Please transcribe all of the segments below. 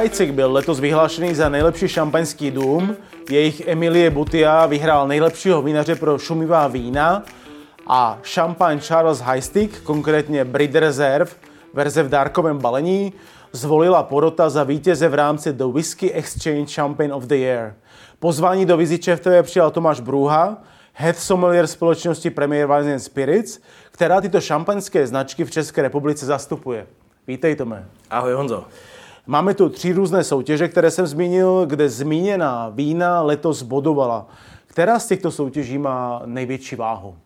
Hajcik byl letos vyhlášený za nejlepší šampaňský dům. Jejich Emilie Butia vyhrál nejlepšího vínaře pro šumivá vína a šampaň Charles Highstick, konkrétně Brid Reserve, verze v dárkovém balení, zvolila porota za vítěze v rámci The Whisky Exchange Champagne of the Year. Pozvání do Viziče v TV přijal Tomáš Brůha, head sommelier společnosti Premier Wines and Spirits, která tyto šampaňské značky v České republice zastupuje. Vítej, Tome. Ahoj, Honzo. Máme tu tři různé soutěže, které jsem zmínil, kde zmíněná vína letos bodovala. Která z těchto soutěží má největší váhu?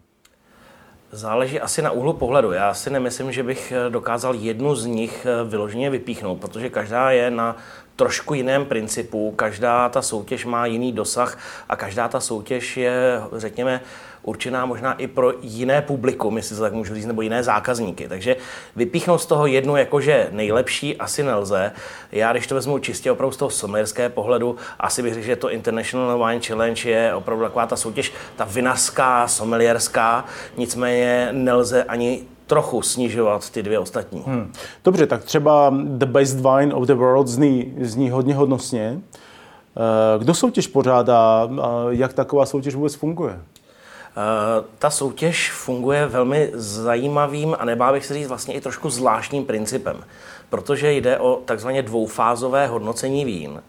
Záleží asi na úhlu pohledu. Já si nemyslím, že bych dokázal jednu z nich vyloženě vypíchnout, protože každá je na trošku jiném principu, každá ta soutěž má jiný dosah a každá ta soutěž je, řekněme, určená možná i pro jiné publikum, jestli to tak můžu říct, nebo jiné zákazníky. Takže vypíchnout z toho jednu jakože nejlepší asi nelze. Já, když to vezmu čistě opravdu z toho sommelierské pohledu, asi bych řekl, že to International Wine Challenge je opravdu taková ta soutěž, ta vinařská, sommelierská, nicméně nelze ani trochu snižovat ty dvě ostatní. Hmm. Dobře, tak třeba The Best Wine of the World zní, zní hodně hodnostně. Eh, kdo soutěž pořádá? Jak taková soutěž vůbec funguje? Uh, ta soutěž funguje velmi zajímavým a nebál bych se říct vlastně i trošku zvláštním principem, protože jde o takzvaně dvoufázové hodnocení vín.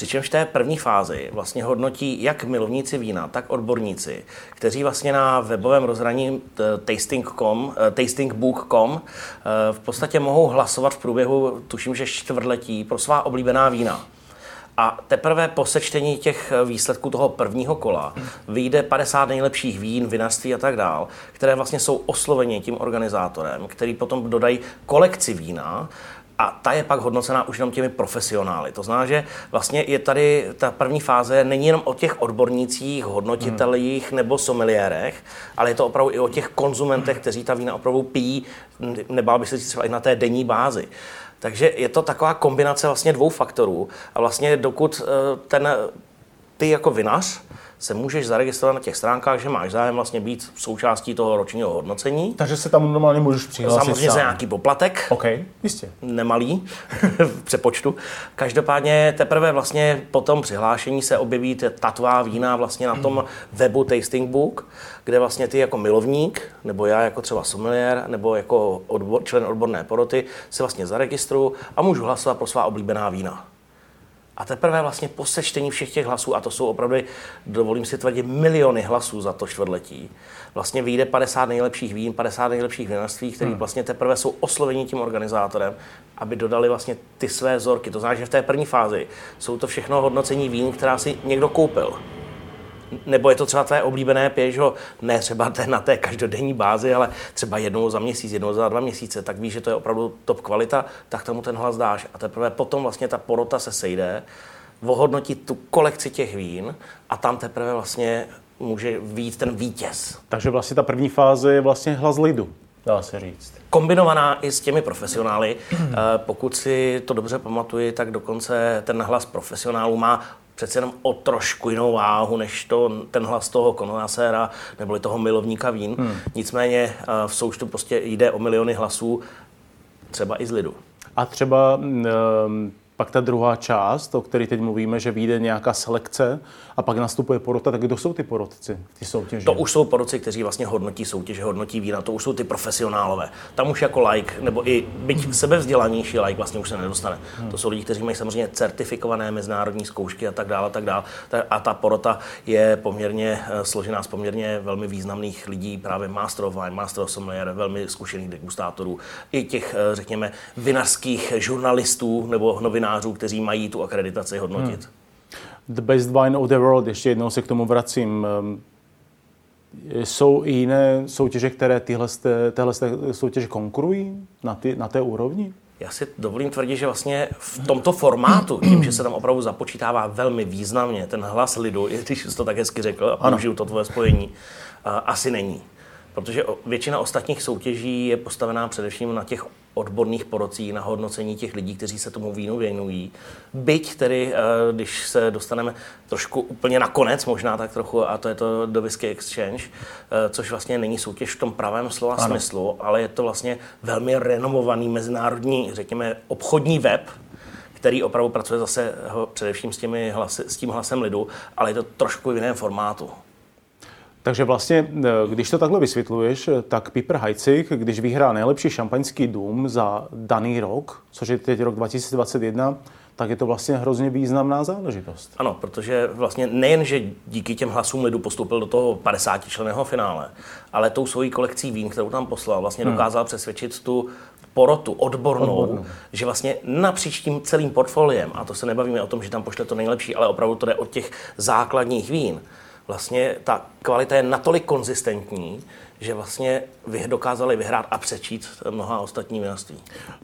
Přičemž v té první fázi vlastně hodnotí jak milovníci vína, tak odborníci, kteří vlastně na webovém rozhraní tasting.com, eh, tastingbook.com eh, v podstatě mohou hlasovat v průběhu, tuším, že čtvrtletí pro svá oblíbená vína. A teprve po sečtení těch výsledků toho prvního kola vyjde 50 nejlepších vín, vinařství a tak dál, které vlastně jsou osloveni tím organizátorem, který potom dodají kolekci vína a ta je pak hodnocená už jenom těmi profesionály. To znamená, že vlastně je tady ta první fáze není jenom o těch odbornících, hodnotitelích hmm. nebo someliérech, ale je to opravdu i o těch konzumentech, kteří ta vína opravdu pijí, nebál by se třeba i na té denní bázi. Takže je to taková kombinace vlastně dvou faktorů. A vlastně dokud eh, ten, ty jako vinař se můžeš zaregistrovat na těch stránkách, že máš zájem vlastně být součástí toho ročního hodnocení. Takže se tam normálně můžeš přihlásit Samozřejmě za nějaký poplatek. OK, jistě. Nemalý v přepočtu. Každopádně teprve vlastně po tom přihlášení se objeví ta tvá vína vlastně na tom webu Tasting Book, kde vlastně ty jako milovník, nebo já jako třeba sommelier, nebo jako odbor, člen odborné poroty se vlastně zaregistruju a můžu hlasovat pro svá oblíbená vína. A teprve vlastně po sečtení všech těch hlasů, a to jsou opravdu, dovolím si tvrdit, miliony hlasů za to čtvrtletí, vlastně vyjde 50 nejlepších vín, 50 nejlepších vinařství, které hmm. vlastně teprve jsou osloveni tím organizátorem, aby dodali vlastně ty své vzorky. To znamená, že v té první fázi jsou to všechno hodnocení vín, která si někdo koupil nebo je to třeba tvé oblíbené pěžo, ne třeba té, na té každodenní bázi, ale třeba jednou za měsíc, jednou za dva měsíce, tak víš, že to je opravdu top kvalita, tak tomu ten hlas dáš. A teprve potom vlastně ta porota se sejde, ohodnotit tu kolekci těch vín a tam teprve vlastně může být ten vítěz. Takže vlastně ta první fáze je vlastně hlas lidu, dá se říct. Kombinovaná i s těmi profesionály. Eh, pokud si to dobře pamatuji, tak dokonce ten hlas profesionálů má přece jenom o trošku jinou váhu, než to, ten hlas toho kononáséra nebo toho milovníka vín. Hmm. Nicméně eh, v součtu prostě jde o miliony hlasů, třeba i z lidu. A třeba um, pak ta druhá část, o které teď mluvíme, že vyjde nějaká selekce a pak nastupuje porota, tak kdo jsou ty porotci v té soutěži? To už jsou porotci, kteří vlastně hodnotí soutěže, hodnotí vína, to už jsou ty profesionálové. Tam už jako like, nebo i byť sebevzdělanější like vlastně už se nedostane. Hmm. To jsou lidi, kteří mají samozřejmě certifikované mezinárodní zkoušky a tak dále, a tak dále. A ta porota je poměrně eh, složená z poměrně velmi významných lidí, právě master of wine, master of sommelier, velmi zkušených degustátorů, i těch, eh, řekněme, vinařských žurnalistů nebo novinářů, kteří mají tu akreditaci hodnotit. Hmm. The Best Wine of the World, ještě jednou se k tomu vracím. Ehm, jsou i jiné soutěže, které tyhle, tyhle soutěže konkurují na, ty, na té úrovni? Já si dovolím tvrdit, že vlastně v tomto formátu, tím, že se tam opravdu započítává velmi významně ten hlas lidu, když jsi to tak hezky řekl a použiju to tvoje spojení, asi není. Protože většina ostatních soutěží je postavená především na těch odborných porocích, na hodnocení těch lidí, kteří se tomu vínu věnují. Byť tedy, eh, když se dostaneme trošku úplně na konec, možná tak trochu, a to je to do Whisky Exchange, eh, což vlastně není soutěž v tom pravém slova ano. smyslu, ale je to vlastně velmi renomovaný mezinárodní, řekněme, obchodní web, který opravdu pracuje zase především s, těmi hlasy, s tím hlasem lidu, ale je to trošku v jiném formátu. Takže vlastně, eh, když to takhle vysvětluješ, tak Piper Heitzig, když vyhrál nejlepší šampaňský dům za daný rok, což je teď rok 2021, tak je to vlastně hrozně významná záležitost. Ano, protože vlastně nejen, že díky těm hlasům lidu postoupil do toho 50 členého finále, ale tou svojí kolekcí vín, kterou tam poslal, vlastně hmm. dokázal přesvědčit tu porotu odbornou, odbornou, že vlastně napříč tím celým portfoliem, a to se nebavíme o tom, že tam pošle to nejlepší, ale opravdu to jde od těch základních vín, vlastně ta kvalita je natolik konzistentní, že vlastně dokázali vyhrát a přečít mnoha ostatní vinaství.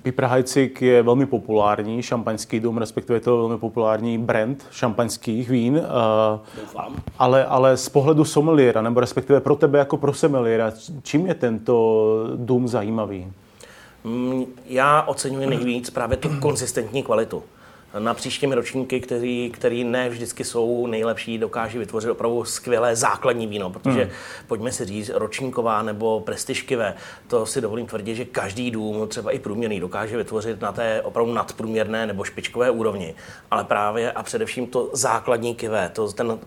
Piprahajcik je velmi populární šampaňský dům, respektive je to velmi populární brand šampaňských vín. Eh, Doufám. Ale, ale z pohledu sommeliera, nebo respektive pro tebe jako pro sommeliera, čím je tento dům zajímavý? Mm, já oceňuji nejvíc právě tu konzistentní kvalitu na příštím ročníky, který, který ne vždycky jsou nejlepší, dokáží vytvořit opravdu skvělé základní víno, protože hmm. pojďme si říct, ročníková nebo prestižkivé, to si dovolím tvrdit, že každý dům, třeba i průměrný, dokáže vytvořit na té opravdu nadprůměrné nebo špičkové úrovni. Ale právě a především to základní kivé, to, ten,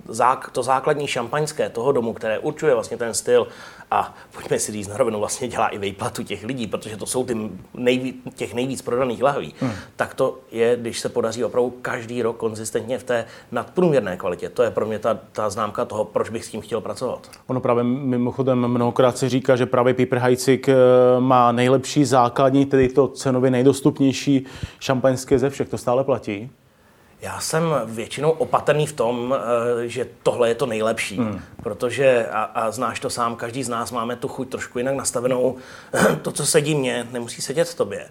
to základní šampaňské toho domu, které určuje vlastně ten styl a pojďme si říct na rovinu, vlastně dělá i vejplatu těch lidí, protože to jsou ty nejví, těch nejvíc prodaných lahví, hmm. tak to je, když se podaří opravdu každý rok konzistentně v té nadprůměrné kvalitě. To je pro mě ta, ta známka toho, proč bych s tím chtěl pracovat. Ono právě mimochodem mnohokrát se říká, že právě Piper Heidsieck eh, má nejlepší základní, tedy to cenově nejdostupnější šampaňské ze všech. To stále platí? Já jsem většinou opatrný v tom, eh, že tohle je to nejlepší, hmm. protože, a, a znáš to sám, každý z nás máme tu chuť trošku jinak nastavenou. To, co sedí mně, nemusí sedět tobě.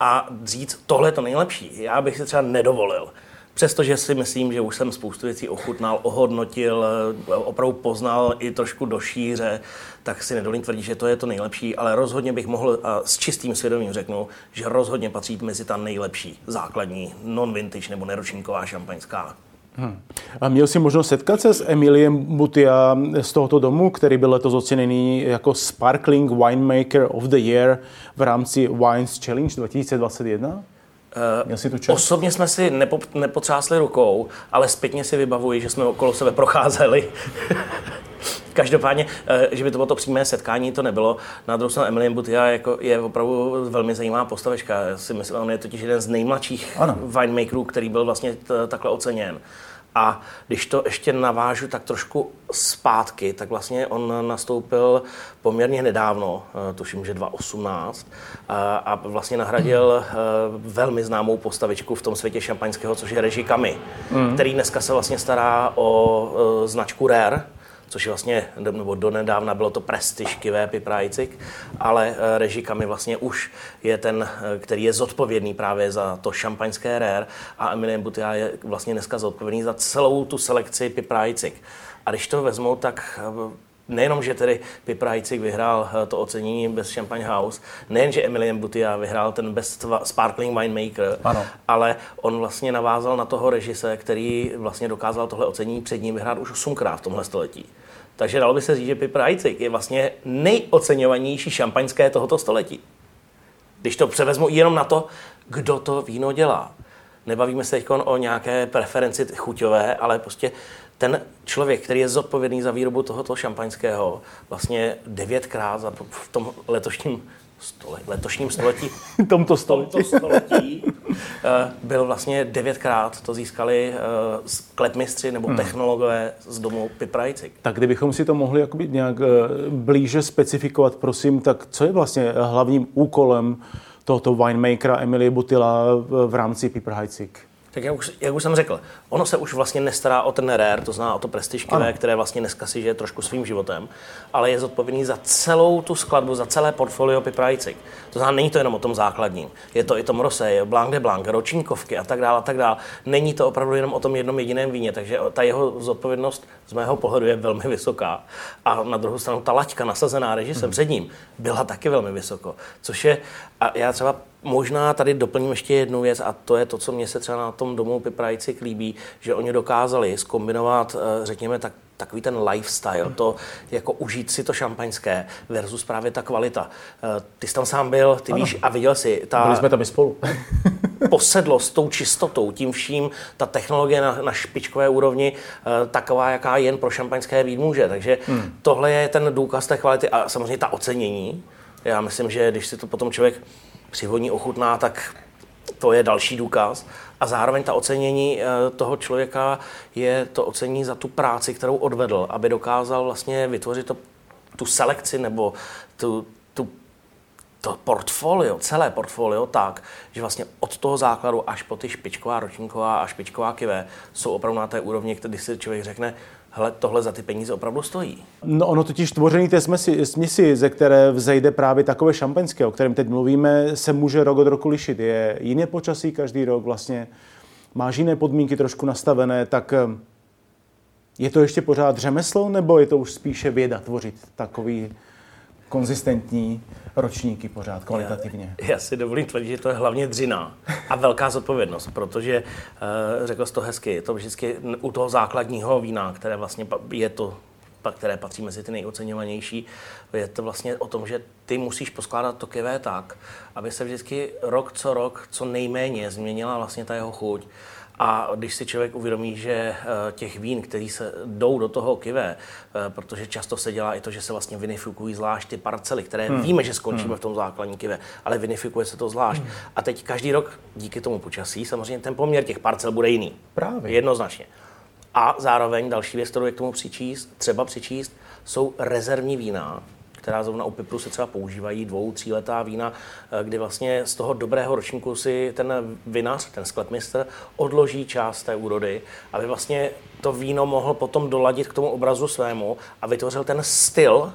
A říct, tohle je to nejlepší, já bych si třeba nedovolil. Přestože si myslím, že už jsem spoustu věcí ochutnal, ohodnotil, opravdu poznal i trošku do šíře, tak si nedolím tvrdit, že to je to nejlepší, ale rozhodně bych mohl a s čistým svědomím řeknu, že rozhodně patří mezi ta nejlepší základní non-vintage nebo neročníková šampaňská. Hmm. A měl jsi možnost setkat se s Emiliem Butia z tohoto domu, který byl letos oceněný jako Sparkling Winemaker of the Year v rámci Wines Challenge 2021? Uh, si tu čas? Osobně jsme si nepo, nepotřásli rukou, ale zpětně si vybavuji, že jsme okolo sebe procházeli. Každopádně, uh, že by to bylo to přímé setkání, to nebylo. Na druhou stranu Emilien Butia jako je opravdu velmi zajímavá postavečka. Já si myslím, on je totiž jeden z nejmladších ano. winemakerů, který byl vlastně takhle oceněn. A když to ještě navážu tak trošku zpátky, tak vlastně on nastoupil poměrně nedávno, eh, tuším, že 2018, a vlastně nahradil eh, velmi známou postavičku v tom světě šampaňského, což je Reži Kami, mm. který dneska se vlastně stará o eh, značku Rare, což vlastně, nebo donedávna bylo to prestižkivé piprajcik, ale eh, režikami vlastně už je ten, eh, který je zodpovědný právě za to šampaňské rare a Emilien Butia je vlastně dneska zodpovědný za celou tu selekci piprajcik. A když to vezmou, tak eh, nejenom, že tedy Piprajcik vyhrál to ocenění Best Champagne House, nejen, že Emilien Butia vyhrál ten Best Sparkling Winemaker, ano. ale on vlastně navázal na toho režise, který vlastně dokázal tohle ocenění před ním vyhrát už osmkrát v tomhle století. Takže dalo by se říct, že Piper Heidsieck je vlastně nejoceňovanější šampaňské tohoto století. Když to převezmu jenom na to, kdo to víno dělá. Nebavíme se teď o nějaké preferenci chuťové, ale prostě ten člověk, který je zodpovědný za výrobu tohoto šampaňského, vlastně devětkrát za, v tom letošním stole, letošním století, tomto století, tomto století eh, byl vlastně devětkrát, to získali uh, klepmistři nebo hmm. technologové z domu Piprajcik. Tak kdybychom si to mohli jakoby nějak uh, blíže specifikovat, prosím, tak co je vlastně hlavním úkolem tohoto winemakera Emilie Butila v rámci Piprajcik? Tak jak už, jak už jsem řekl, ono se už vlastně nestará o ten rare, to zná o to prestižkivé, které vlastně dneska si žije trošku svým životem, ale je zodpovědný za celou tu skladbu, za celé portfolio Piprajcik. To znamená, není to jenom o tom základním. Je to i tom Rosé, Blanc de Blanc, ročníkovky a tak dále a tak dále. Není to opravdu jenom o tom jednom jediném víně, takže ta jeho zodpovědnost z mého pohledu je velmi vysoká. A na druhou stranu ta laťka nasazená režisem hmm. před ním byla taky velmi vysoko. Což je, a já třeba Možná tady doplním ještě jednu věc a to je to, co mě se třeba na tom domu Piprajci líbí, že oni dokázali skombinovat, eh, řekněme, tak, takový ten lifestyle, to jako užít si to šampaňské versus právě ta kvalita. Eh, ty jsi tam sám byl, ty ano. víš a viděl jsi. Ta... Byli jsme tam i spolu. posedlo s tou čistotou, tím vším, ta technologie na, na špičkové úrovni, uh, taková, jaká jen pro šampaňské být může. Takže hmm. tohle je ten důkaz té kvality a samozřejmě ta ocenění. Já myslím, že když si to potom člověk přihodní ochutná, tak to je další důkaz. A zároveň ta ocenění eh, toho člověka je to ocenění za tu práci, kterou odvedl, aby dokázal vlastně vytvořit to, tu selekci nebo tu, tu, to portfolio, celé portfolio tak, že vlastně od toho základu až po ty špičková ročníková a špičková kivé jsou opravdu na té úrovni, kdy si člověk řekne, hele, tohle za ty peníze opravdu stojí. No ono totiž tvoření té směsi, směsi, ze které vzejde právě takové šampaňské, o kterém teď mluvíme, se může rok od roku lišit. Je jiné počasí každý rok vlastně, máš jiné podmínky trošku nastavené, tak eh, je to ještě pořád řemeslo, nebo je to už spíše věda tvořit takový konzistentní ročníky pořád kvalitativně. Já, já si dovolím tvrdit, že to je hlavně dřina a velká zodpovědnost, protože uh, řekl jsi to hezky, je to vždycky u toho základního vína, které vlastně je to které patří mezi ty nejoceňovanější, je to vlastně o tom, že ty musíš poskládat to kivé tak, aby se vždycky rok co rok co nejméně změnila vlastně ta jeho chuť a když si člověk uvědomí, že eh, těch vín, který se jdou do toho kive, eh, protože často se dělá i to, že se vlastně vinifikují zvlášť ty parcely, které hmm. víme, že skončíme hmm. v tom základní kive, ale vinifikuje se to zvlášť. Hmm. A teď každý rok díky tomu počasí samozřejmě ten poměr těch parcel bude jiný. Právě. Jednoznačně. A zároveň další věc, kterou je k tomu přičíst, třeba přičíst, jsou rezervní vína, která zrovna u Pipru se třeba používají, dvou, tříletá vína, eh, kdy vlastně z toho dobrého ročníku si ten vinař, ten sklepmistr, odloží část té úrody, aby vlastně to víno mohl potom doladit k tomu obrazu svému a vytvořil ten styl,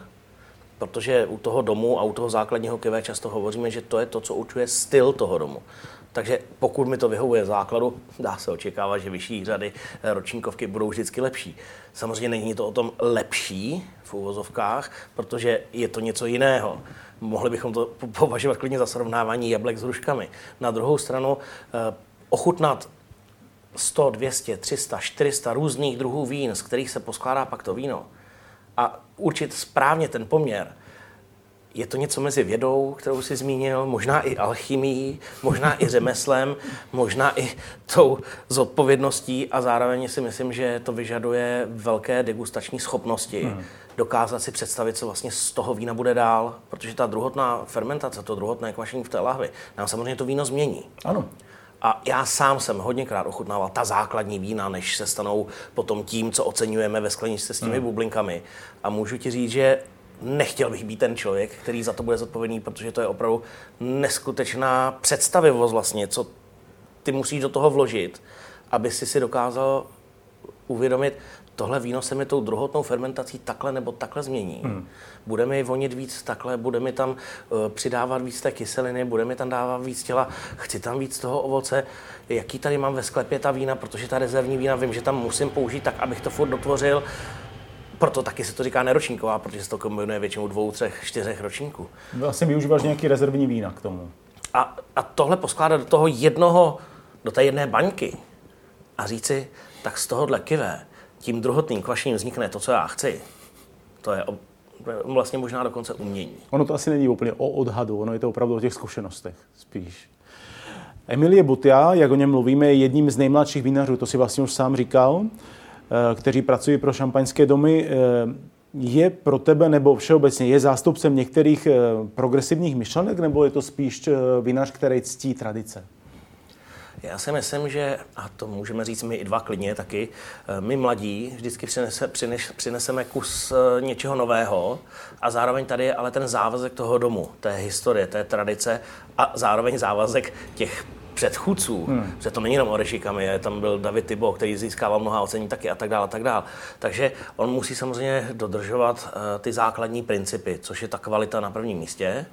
protože u toho domu a u toho základního kivé často hovoříme, že to je to, co určuje styl toho domu. Takže pokud mi to vyhovuje základu, dá se očekávat, že vyšší řady eh, ročníkovky budou vždycky lepší. Samozřejmě není to o tom lepší v úvozovkách, protože je to něco jiného. Mohli bychom to považovat klidně za srovnávání jablek s hruškami. Na druhou stranu ochutnat 100, 200, 300, 400 různých druhů vín, z kterých se poskládá pak to víno a určit správně ten poměr, je to něco mezi vědou, kterou jsi zmínil, možná i alchymí, možná i řemeslem, možná i tou zodpovědností a zároveň si myslím, že to vyžaduje velké degustační schopnosti. Hmm. Dokázat si představit, co vlastně z toho vína bude dál, protože ta druhotná fermentace, to druhotné kvašení v té lahvi, nám samozřejmě to víno změní. Ano. A já sám jsem hodněkrát ochutnával ta základní vína, než se stanou potom tím, co oceňujeme ve skleničce s těmi hmm. bublinkami. A můžu ti říct, že nechtěl bych být ten člověk, který za to bude zodpovědný, protože to je opravdu neskutečná představivost vlastně, co ty musíš do toho vložit, aby si si dokázal uvědomit, tohle víno se mi tou druhotnou fermentací takhle nebo takhle změní. Hmm. Bude mi vonit víc takhle, bude mi tam uh, přidávat víc té kyseliny, bude mi tam dávat víc těla, chci tam víc toho ovoce, jaký tady mám ve sklepě ta vína, protože ta rezervní vína vím, že tam musím použít tak, abych to furt dotvořil. Proto taky se to říká neročníková, protože se to kombinuje většinou dvou, třech, čtyřech ročníků. Vlastně využíváš nějaký rezervní vína k tomu. A, a tohle poskládat do toho jednoho, do té jedné baňky a říci, tak z tohohle kivé tím druhotným kvašením vznikne to, co já chci. To je vlastně možná dokonce umění. Ono to asi není úplně o odhadu, ono je to opravdu o těch zkušenostech spíš. Emilie Butia, jak o něm mluvíme, je jedním z nejmladších vinařů, to si vlastně už sám říkal. Eh, kteří pracují pro šampaňské domy, eh, je pro tebe nebo všeobecně je zástupcem některých eh, progresivních myšlenek, nebo je to spíš vinař, který ctí tradice? Já si myslím, že, a to můžeme říct my i dva klidně taky, my mladí vždycky přinese, přines, přineseme kus něčeho nového a zároveň tady je ale ten závazek toho domu, té historie, té tradice a zároveň závazek těch předchůdců, hmm. že to není jenom o Rešikami, tam byl David Tybo, který získával mnoha ocení taky a tak dále, a tak dále. Takže on musí samozřejmě dodržovat uh, ty základní principy, což je ta kvalita na prvním místě,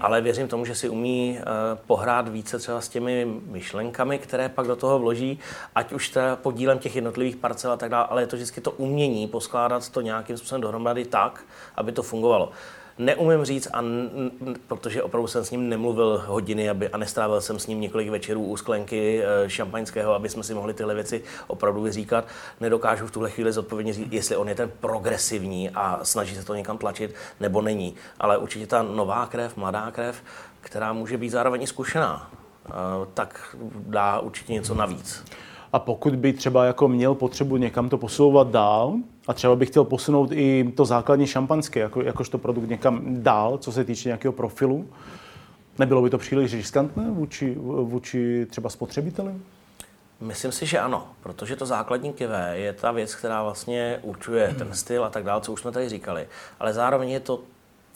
ale věřím tomu, že si umí uh, pohrát více třeba s těmi myšlenkami, které pak do toho vloží, ať už teda podílem těch jednotlivých parcel a tak dále, ale je to vždycky to umění poskládat to nějakým způsobem dohromady tak, aby to fungovalo neumím říct, a n, protože opravdu jsem s ním nemluvil hodiny aby, a nestrávil jsem s ním několik večerů u sklenky e, šampaňského, aby jsme si mohli tyhle věci opravdu vyříkat. Nedokážu v tuhle chvíli zodpovědně říct, jestli on je ten progresivní a snaží se to někam tlačit, nebo není. Ale určitě ta nová krev, mladá krev, která může být zároveň i zkušená, tak dá určitě něco navíc. A pokud by třeba jako měl potřebu někam to posouvat dál, a třeba bych chtěl posunout i to základní šampanské, jako, jakožto produkt někam dál, co se týče nějakého profilu, nebylo by to příliš riskantné vůči, vůči třeba spotřebiteli? Myslím si, že ano, protože to základní kivé je ta věc, která vlastně určuje ten styl a tak dále, co už jsme tady říkali. Ale zároveň je to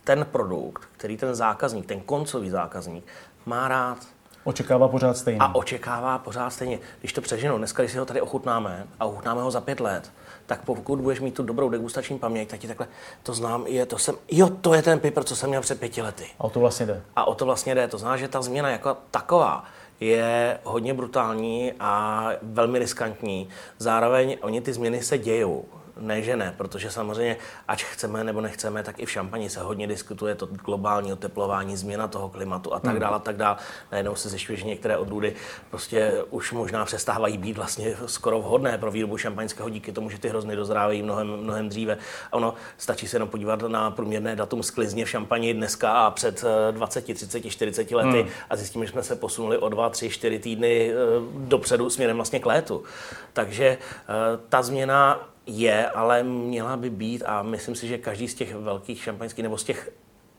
ten produkt, který ten zákazník, ten koncový zákazník má rád. Očekává pořád stejně. A očekává pořád stejně. Když to přeženou, dneska, když si ho tady ochutnáme a ochutnáme ho za pět let, tak pokud budeš mít tu dobrou degustační paměť, tak ti takhle, to znám, je, to jsem, jo, to je ten pipr, co jsem měl před pěti lety. A o to vlastně jde. A o to vlastně jde. To znamená, že ta změna jako taková je hodně brutální a velmi riskantní. Zároveň oni ty změny se dějou ne, že ne, protože samozřejmě, ať chceme nebo nechceme, tak i v šampani se hodně diskutuje to globální oteplování, změna toho klimatu a tak hmm. dále a tak dále. Najednou se zjišťuje, že některé odrůdy prostě už možná přestávají být vlastně skoro vhodné pro výrobu šampaňského díky tomu, že ty hrozny dozrávají mnohem, mnohem dříve. A ono stačí se jenom podívat na průměrné datum sklizně v šampani dneska a před 20, 30, 40 lety hmm. a zjistíme, že jsme se posunuli o 2, 3, 4 týdny eh, dopředu směrem vlastně k létu. Takže eh, ta změna je, ale měla by být a myslím si, že každý z těch velkých šampaňských nebo z těch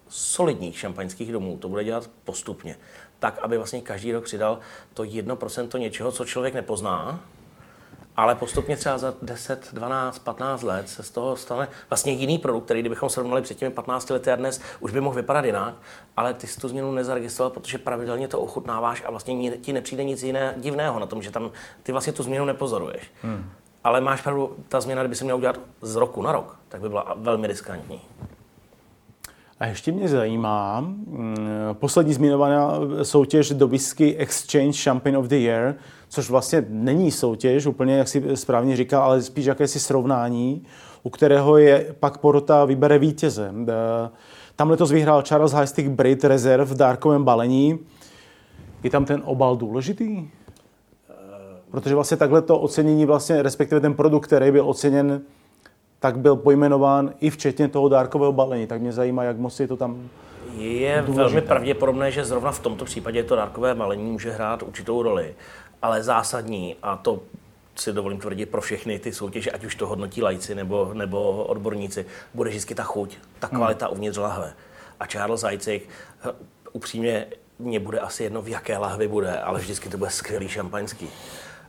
solidních šampaňských domů to bude dělat postupně. Tak, aby vlastně každý rok přidal to 1% něčeho, co člověk nepozná, ale postupně třeba za 10, 12, 15 let se z toho stane vlastně jiný produkt, který kdybychom srovnali před těmi 15 lety a dnes, už by mohl vypadat jinak, ale ty jsi tu změnu nezaregistroval, protože pravidelně to ochutnáváš a vlastně ti nepřijde nic jiné divného na tom, že tam ty vlastně tu změnu nepozoruješ. Hmm ale máš pravdu, ta změna, kdyby se měla udělat z roku na rok, tak by byla velmi riskantní. A ještě mě zajímá, mm, poslední zmiňovaná soutěž do Whisky Exchange Champion of the Year, což vlastně není soutěž, úplně jak si správně říkal, ale spíš jakési srovnání, u kterého je pak porota vybere vítěze. Tam letos vyhrál Charles Heistick Brit Reserve v dárkovém balení. Je tam ten obal důležitý? Protože vlastně takhle to ocenění, vlastně, respektive ten produkt, který byl oceněn, tak byl pojmenován i včetně toho dárkového balení. Tak mě zajímá, jak moc je to tam Je důležité. velmi pravděpodobné, že zrovna v tomto případě to dárkové balení může hrát určitou roli, ale zásadní, a to si dovolím tvrdit pro všechny ty soutěže, ať už to hodnotí lajci nebo, nebo odborníci, bude vždycky ta chuť, ta hmm. kvalita hmm. uvnitř lahve. A Charles Zajcik, upřímně, mně bude asi jedno, v jaké lahvi bude, ale vždycky to bude skvělý šampaňský.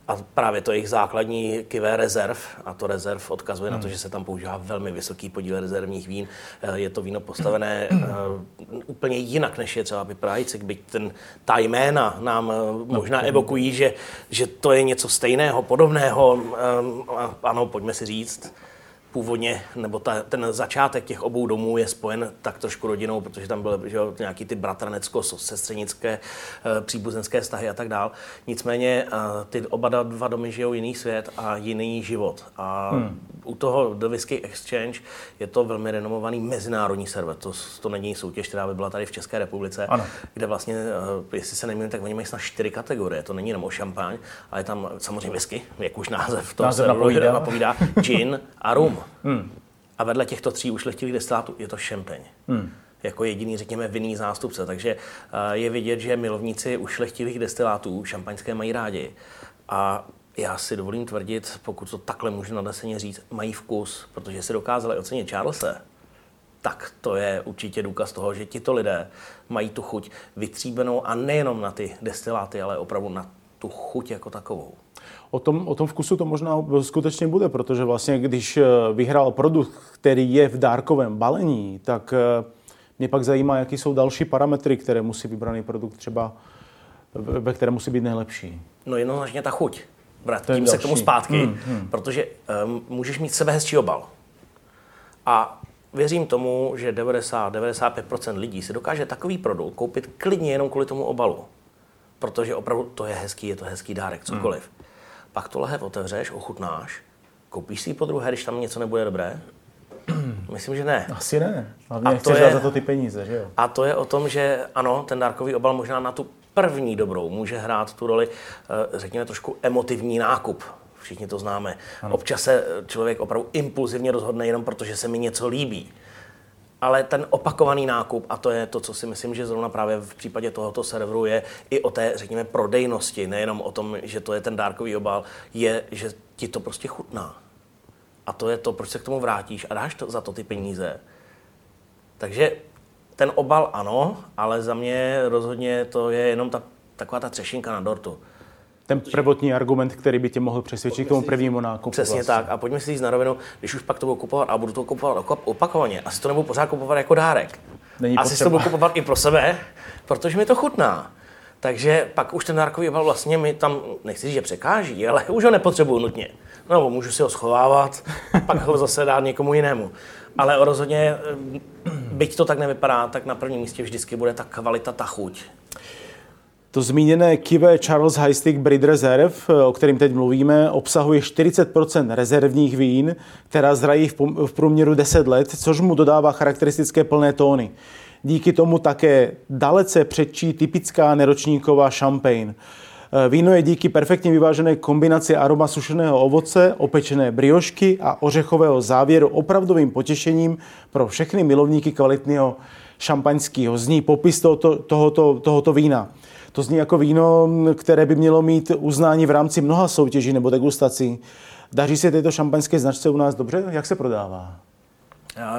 A právě to jejich základní kivé rezerv, a to rezerv odkazuje hmm. na to, hmm. že se tam používá velmi vysoký podíl rezervních vín. Eh, je to víno postavené uh, úplně jinak, než je třeba Piprajcik, byť ten, ta jména nám uh, možná no, evokují, že, že to je něco stejného, podobného. Um, ano, pojďme si říct původně, nebo ta, ten začátek těch obou domů je spojen tak trošku rodinou, protože tam byly že, nějaký ty bratranecko-sestřenické e, příbuzenské vztahy a tak dál. Nicméně e, ty oba dva domy žijou jiný svět a jiný život. A hmm. u toho The Whisky Exchange je to velmi renomovaný mezinárodní server. To, to není soutěž, která by byla tady v České republice, ano. kde vlastně, e, jestli se nemýlím, tak oni mají snad čtyři kategorie. To není jenom o šampaň, ale je tam samozřejmě whisky, jak už název to název napovídá. napovídá, gin a rum. Hmm. A vedle těchto tří ušlechtilých destilátů je to šempeň. Hmm. Jako jediný, řekněme, vinný zástupce. Takže eh, je vidět, že milovníci ušlechtilých destilátů šampaňské mají rádi. A já si dovolím tvrdit, pokud to takhle můžu nadneseně říct, mají vkus, protože si dokázali ocenit Charlese, tak to je určitě důkaz toho, že tito lidé mají tu chuť vytříbenou a nejenom na ty destiláty, ale opravdu na tu chuť jako takovou o tom, o tom vkusu to možná skutečně bude, protože vlastně když eh, vyhrál produkt, který je v dárkovém balení, tak eh, mě pak zajímá, jaký jsou další parametry, které musí vybraný produkt třeba, ve kterém musí být nejlepší. No jednoznačně ta chuť. Vrátím se k tomu zpátky, hmm, hmm. protože um, můžeš mít sebe hezčí obal. A věřím tomu, že 90-95% lidí si dokáže takový produkt koupit klidně jenom kvůli tomu obalu. Protože opravdu to je hezký, je to hezký dárek, cokoliv. Hmm pak to lahev otevřeš, ochutnáš, koupíš si ji po druhé, když tam něco nebude dobré? Myslím, že ne. Asi ne. Hlavně a to je, za to ty peníze, že jo? A to je o tom, že ano, ten dárkový obal možná na tu první dobrou může hrát tu roli, eh, řekněme, trošku emotivní nákup. Všichni to známe. Ano. Občas se člověk opravdu impulzivně rozhodne jenom proto, že se mi něco líbí. Ale ten opakovaný nákup, a to je to, co si myslím, že zrovna právě v případě tohoto serveru je i o té, řekněme, prodejnosti, nejenom o tom, že to je ten dárkový obal, je, že ti to prostě chutná. A to je to, proč se k tomu vrátíš a dáš to, za to ty peníze. Takže ten obal ano, ale za mě rozhodně to je jenom ta, taková ta třešinka na dortu. Ten prvotní argument, který by tě mohl přesvědčit k tomu prvnímu nákupu. Přesně vlastně. tak. A pojďme si říct na rovinu, když už pak to budu kupovat a budu to kupovat opakovaně, asi to nebudu pořád kupovat jako dárek. Není asi to budu kupovat i pro sebe, protože mi to chutná. Takže pak už ten dárkový obal vlastně mi tam, nechci říct, že překáží, ale už ho nepotřebuju nutně. No, můžu si ho schovávat pak ho zase dát někomu jinému. Ale rozhodně, byť to tak nevypadá, tak na prvním místě vždycky bude ta kvalita, ta chuť. To zmíněné kivé Charles Highstick Breed Reserve, o kterém teď mluvíme, obsahuje 40% rezervních vín, která zrají v průměru 10 let, což mu dodává charakteristické plné tóny. Díky tomu také dalece předčí typická neročníková champagne. Víno je díky perfektně vyvážené kombinaci aroma sušeného ovoce, opečené briošky a ořechového závěru opravdovým potěšením pro všechny milovníky kvalitného šampaňského. Zní popis tohoto, tohoto, tohoto vína. To zní jako víno, které by mělo mít uznání v rámci mnoha soutěží nebo degustací. Daří se této šampaňské značce u nás dobře? Jak se prodává?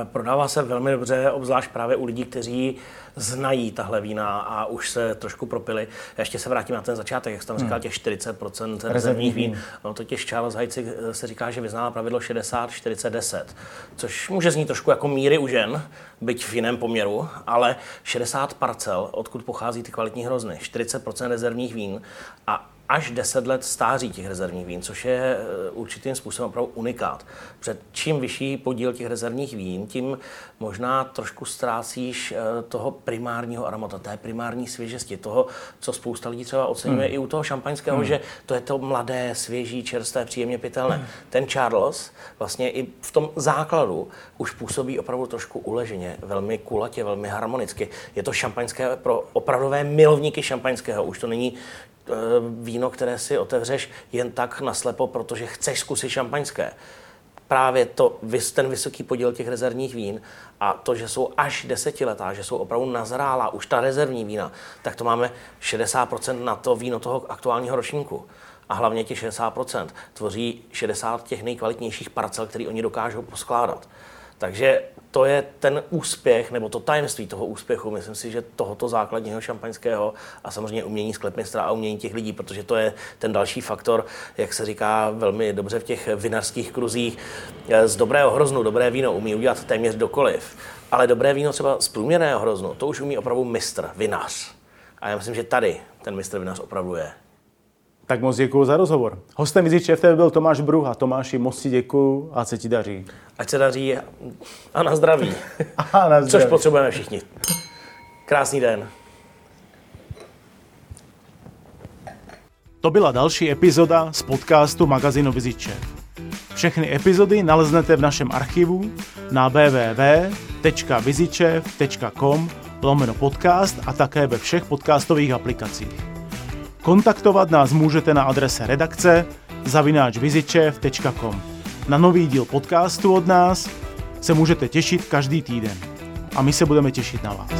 Prodává se velmi dobře, obzvlášť právě u lidí, kteří znají tahle vína a už se trošku propili. Já ještě se vrátím na ten začátek, jak jsi tam říkal, hmm. těch 40% rezervních vín. No, totiž Charles Hajci se říká, že vyznává pravidlo 60, 40, 10, což může znít trošku jako míry u žen, byť v jiném poměru, ale 60 parcel, odkud pochází ty kvalitní hrozny, 40% rezervních vín a až 10 let stáří těch rezervních vín, což je eh, určitým způsobem opravdu unikát. Před čím vyšší podíl těch rezervních vín, tím možná trošku ztrácíš eh, toho primárního aromata, té primární svěžesti, toho, co spousta lidí třeba oceňuje hmm. i u toho šampaňského, hmm. že to je to mladé, svěží, čerstvé, příjemně pitelné. Hmm. Ten Charles vlastně i v tom základu už působí opravdu trošku uleženě, velmi kulatě, velmi harmonicky. Je to šampaňské pro opravdové milovníky šampaňského. Už to není víno, které si otevřeš jen tak naslepo, protože chceš zkusit šampaňské. Právě to, ten vysoký podíl těch rezervních vín a to, že jsou až desetiletá, že jsou opravdu nazrálá, už ta rezervní vína, tak to máme 60% na to víno toho aktuálního ročníku. A hlavně těch 60% tvoří 60 těch nejkvalitnějších parcel, které oni dokážou poskládat. Takže to je ten úspěch, nebo to tajemství toho úspěchu, myslím si, že tohoto základního šampaňského a samozřejmě umění sklepmistra a umění těch lidí, protože to je ten další faktor, jak se říká velmi dobře v těch vinařských kruzích, z dobrého hroznu dobré víno umí udělat téměř dokoliv, ale dobré víno třeba z průměrného hroznu, to už umí opravdu mistr, vinař. A já myslím, že tady ten mistr vinař opravdu je. Tak moc děkuji za rozhovor. Hostem Viziče FTV byl Tomáš Bruha. Tomáši, moc ti děkuji a se ti daří. Ať se daří a na zdraví. a na zdraví. Což potřebujeme všichni. Krásný den. To byla další epizoda z podcastu magazínu Viziče. Všechny epizody naleznete v našem archivu na www.vizičev.com lomeno podcast a také ve všech podcastových aplikacích. Kontaktovat nás můžete na adrese redakce zavináčvizičev.com. Na nový díl podcastu od nás se můžete těšit každý týden. A my se budeme těšit na vás.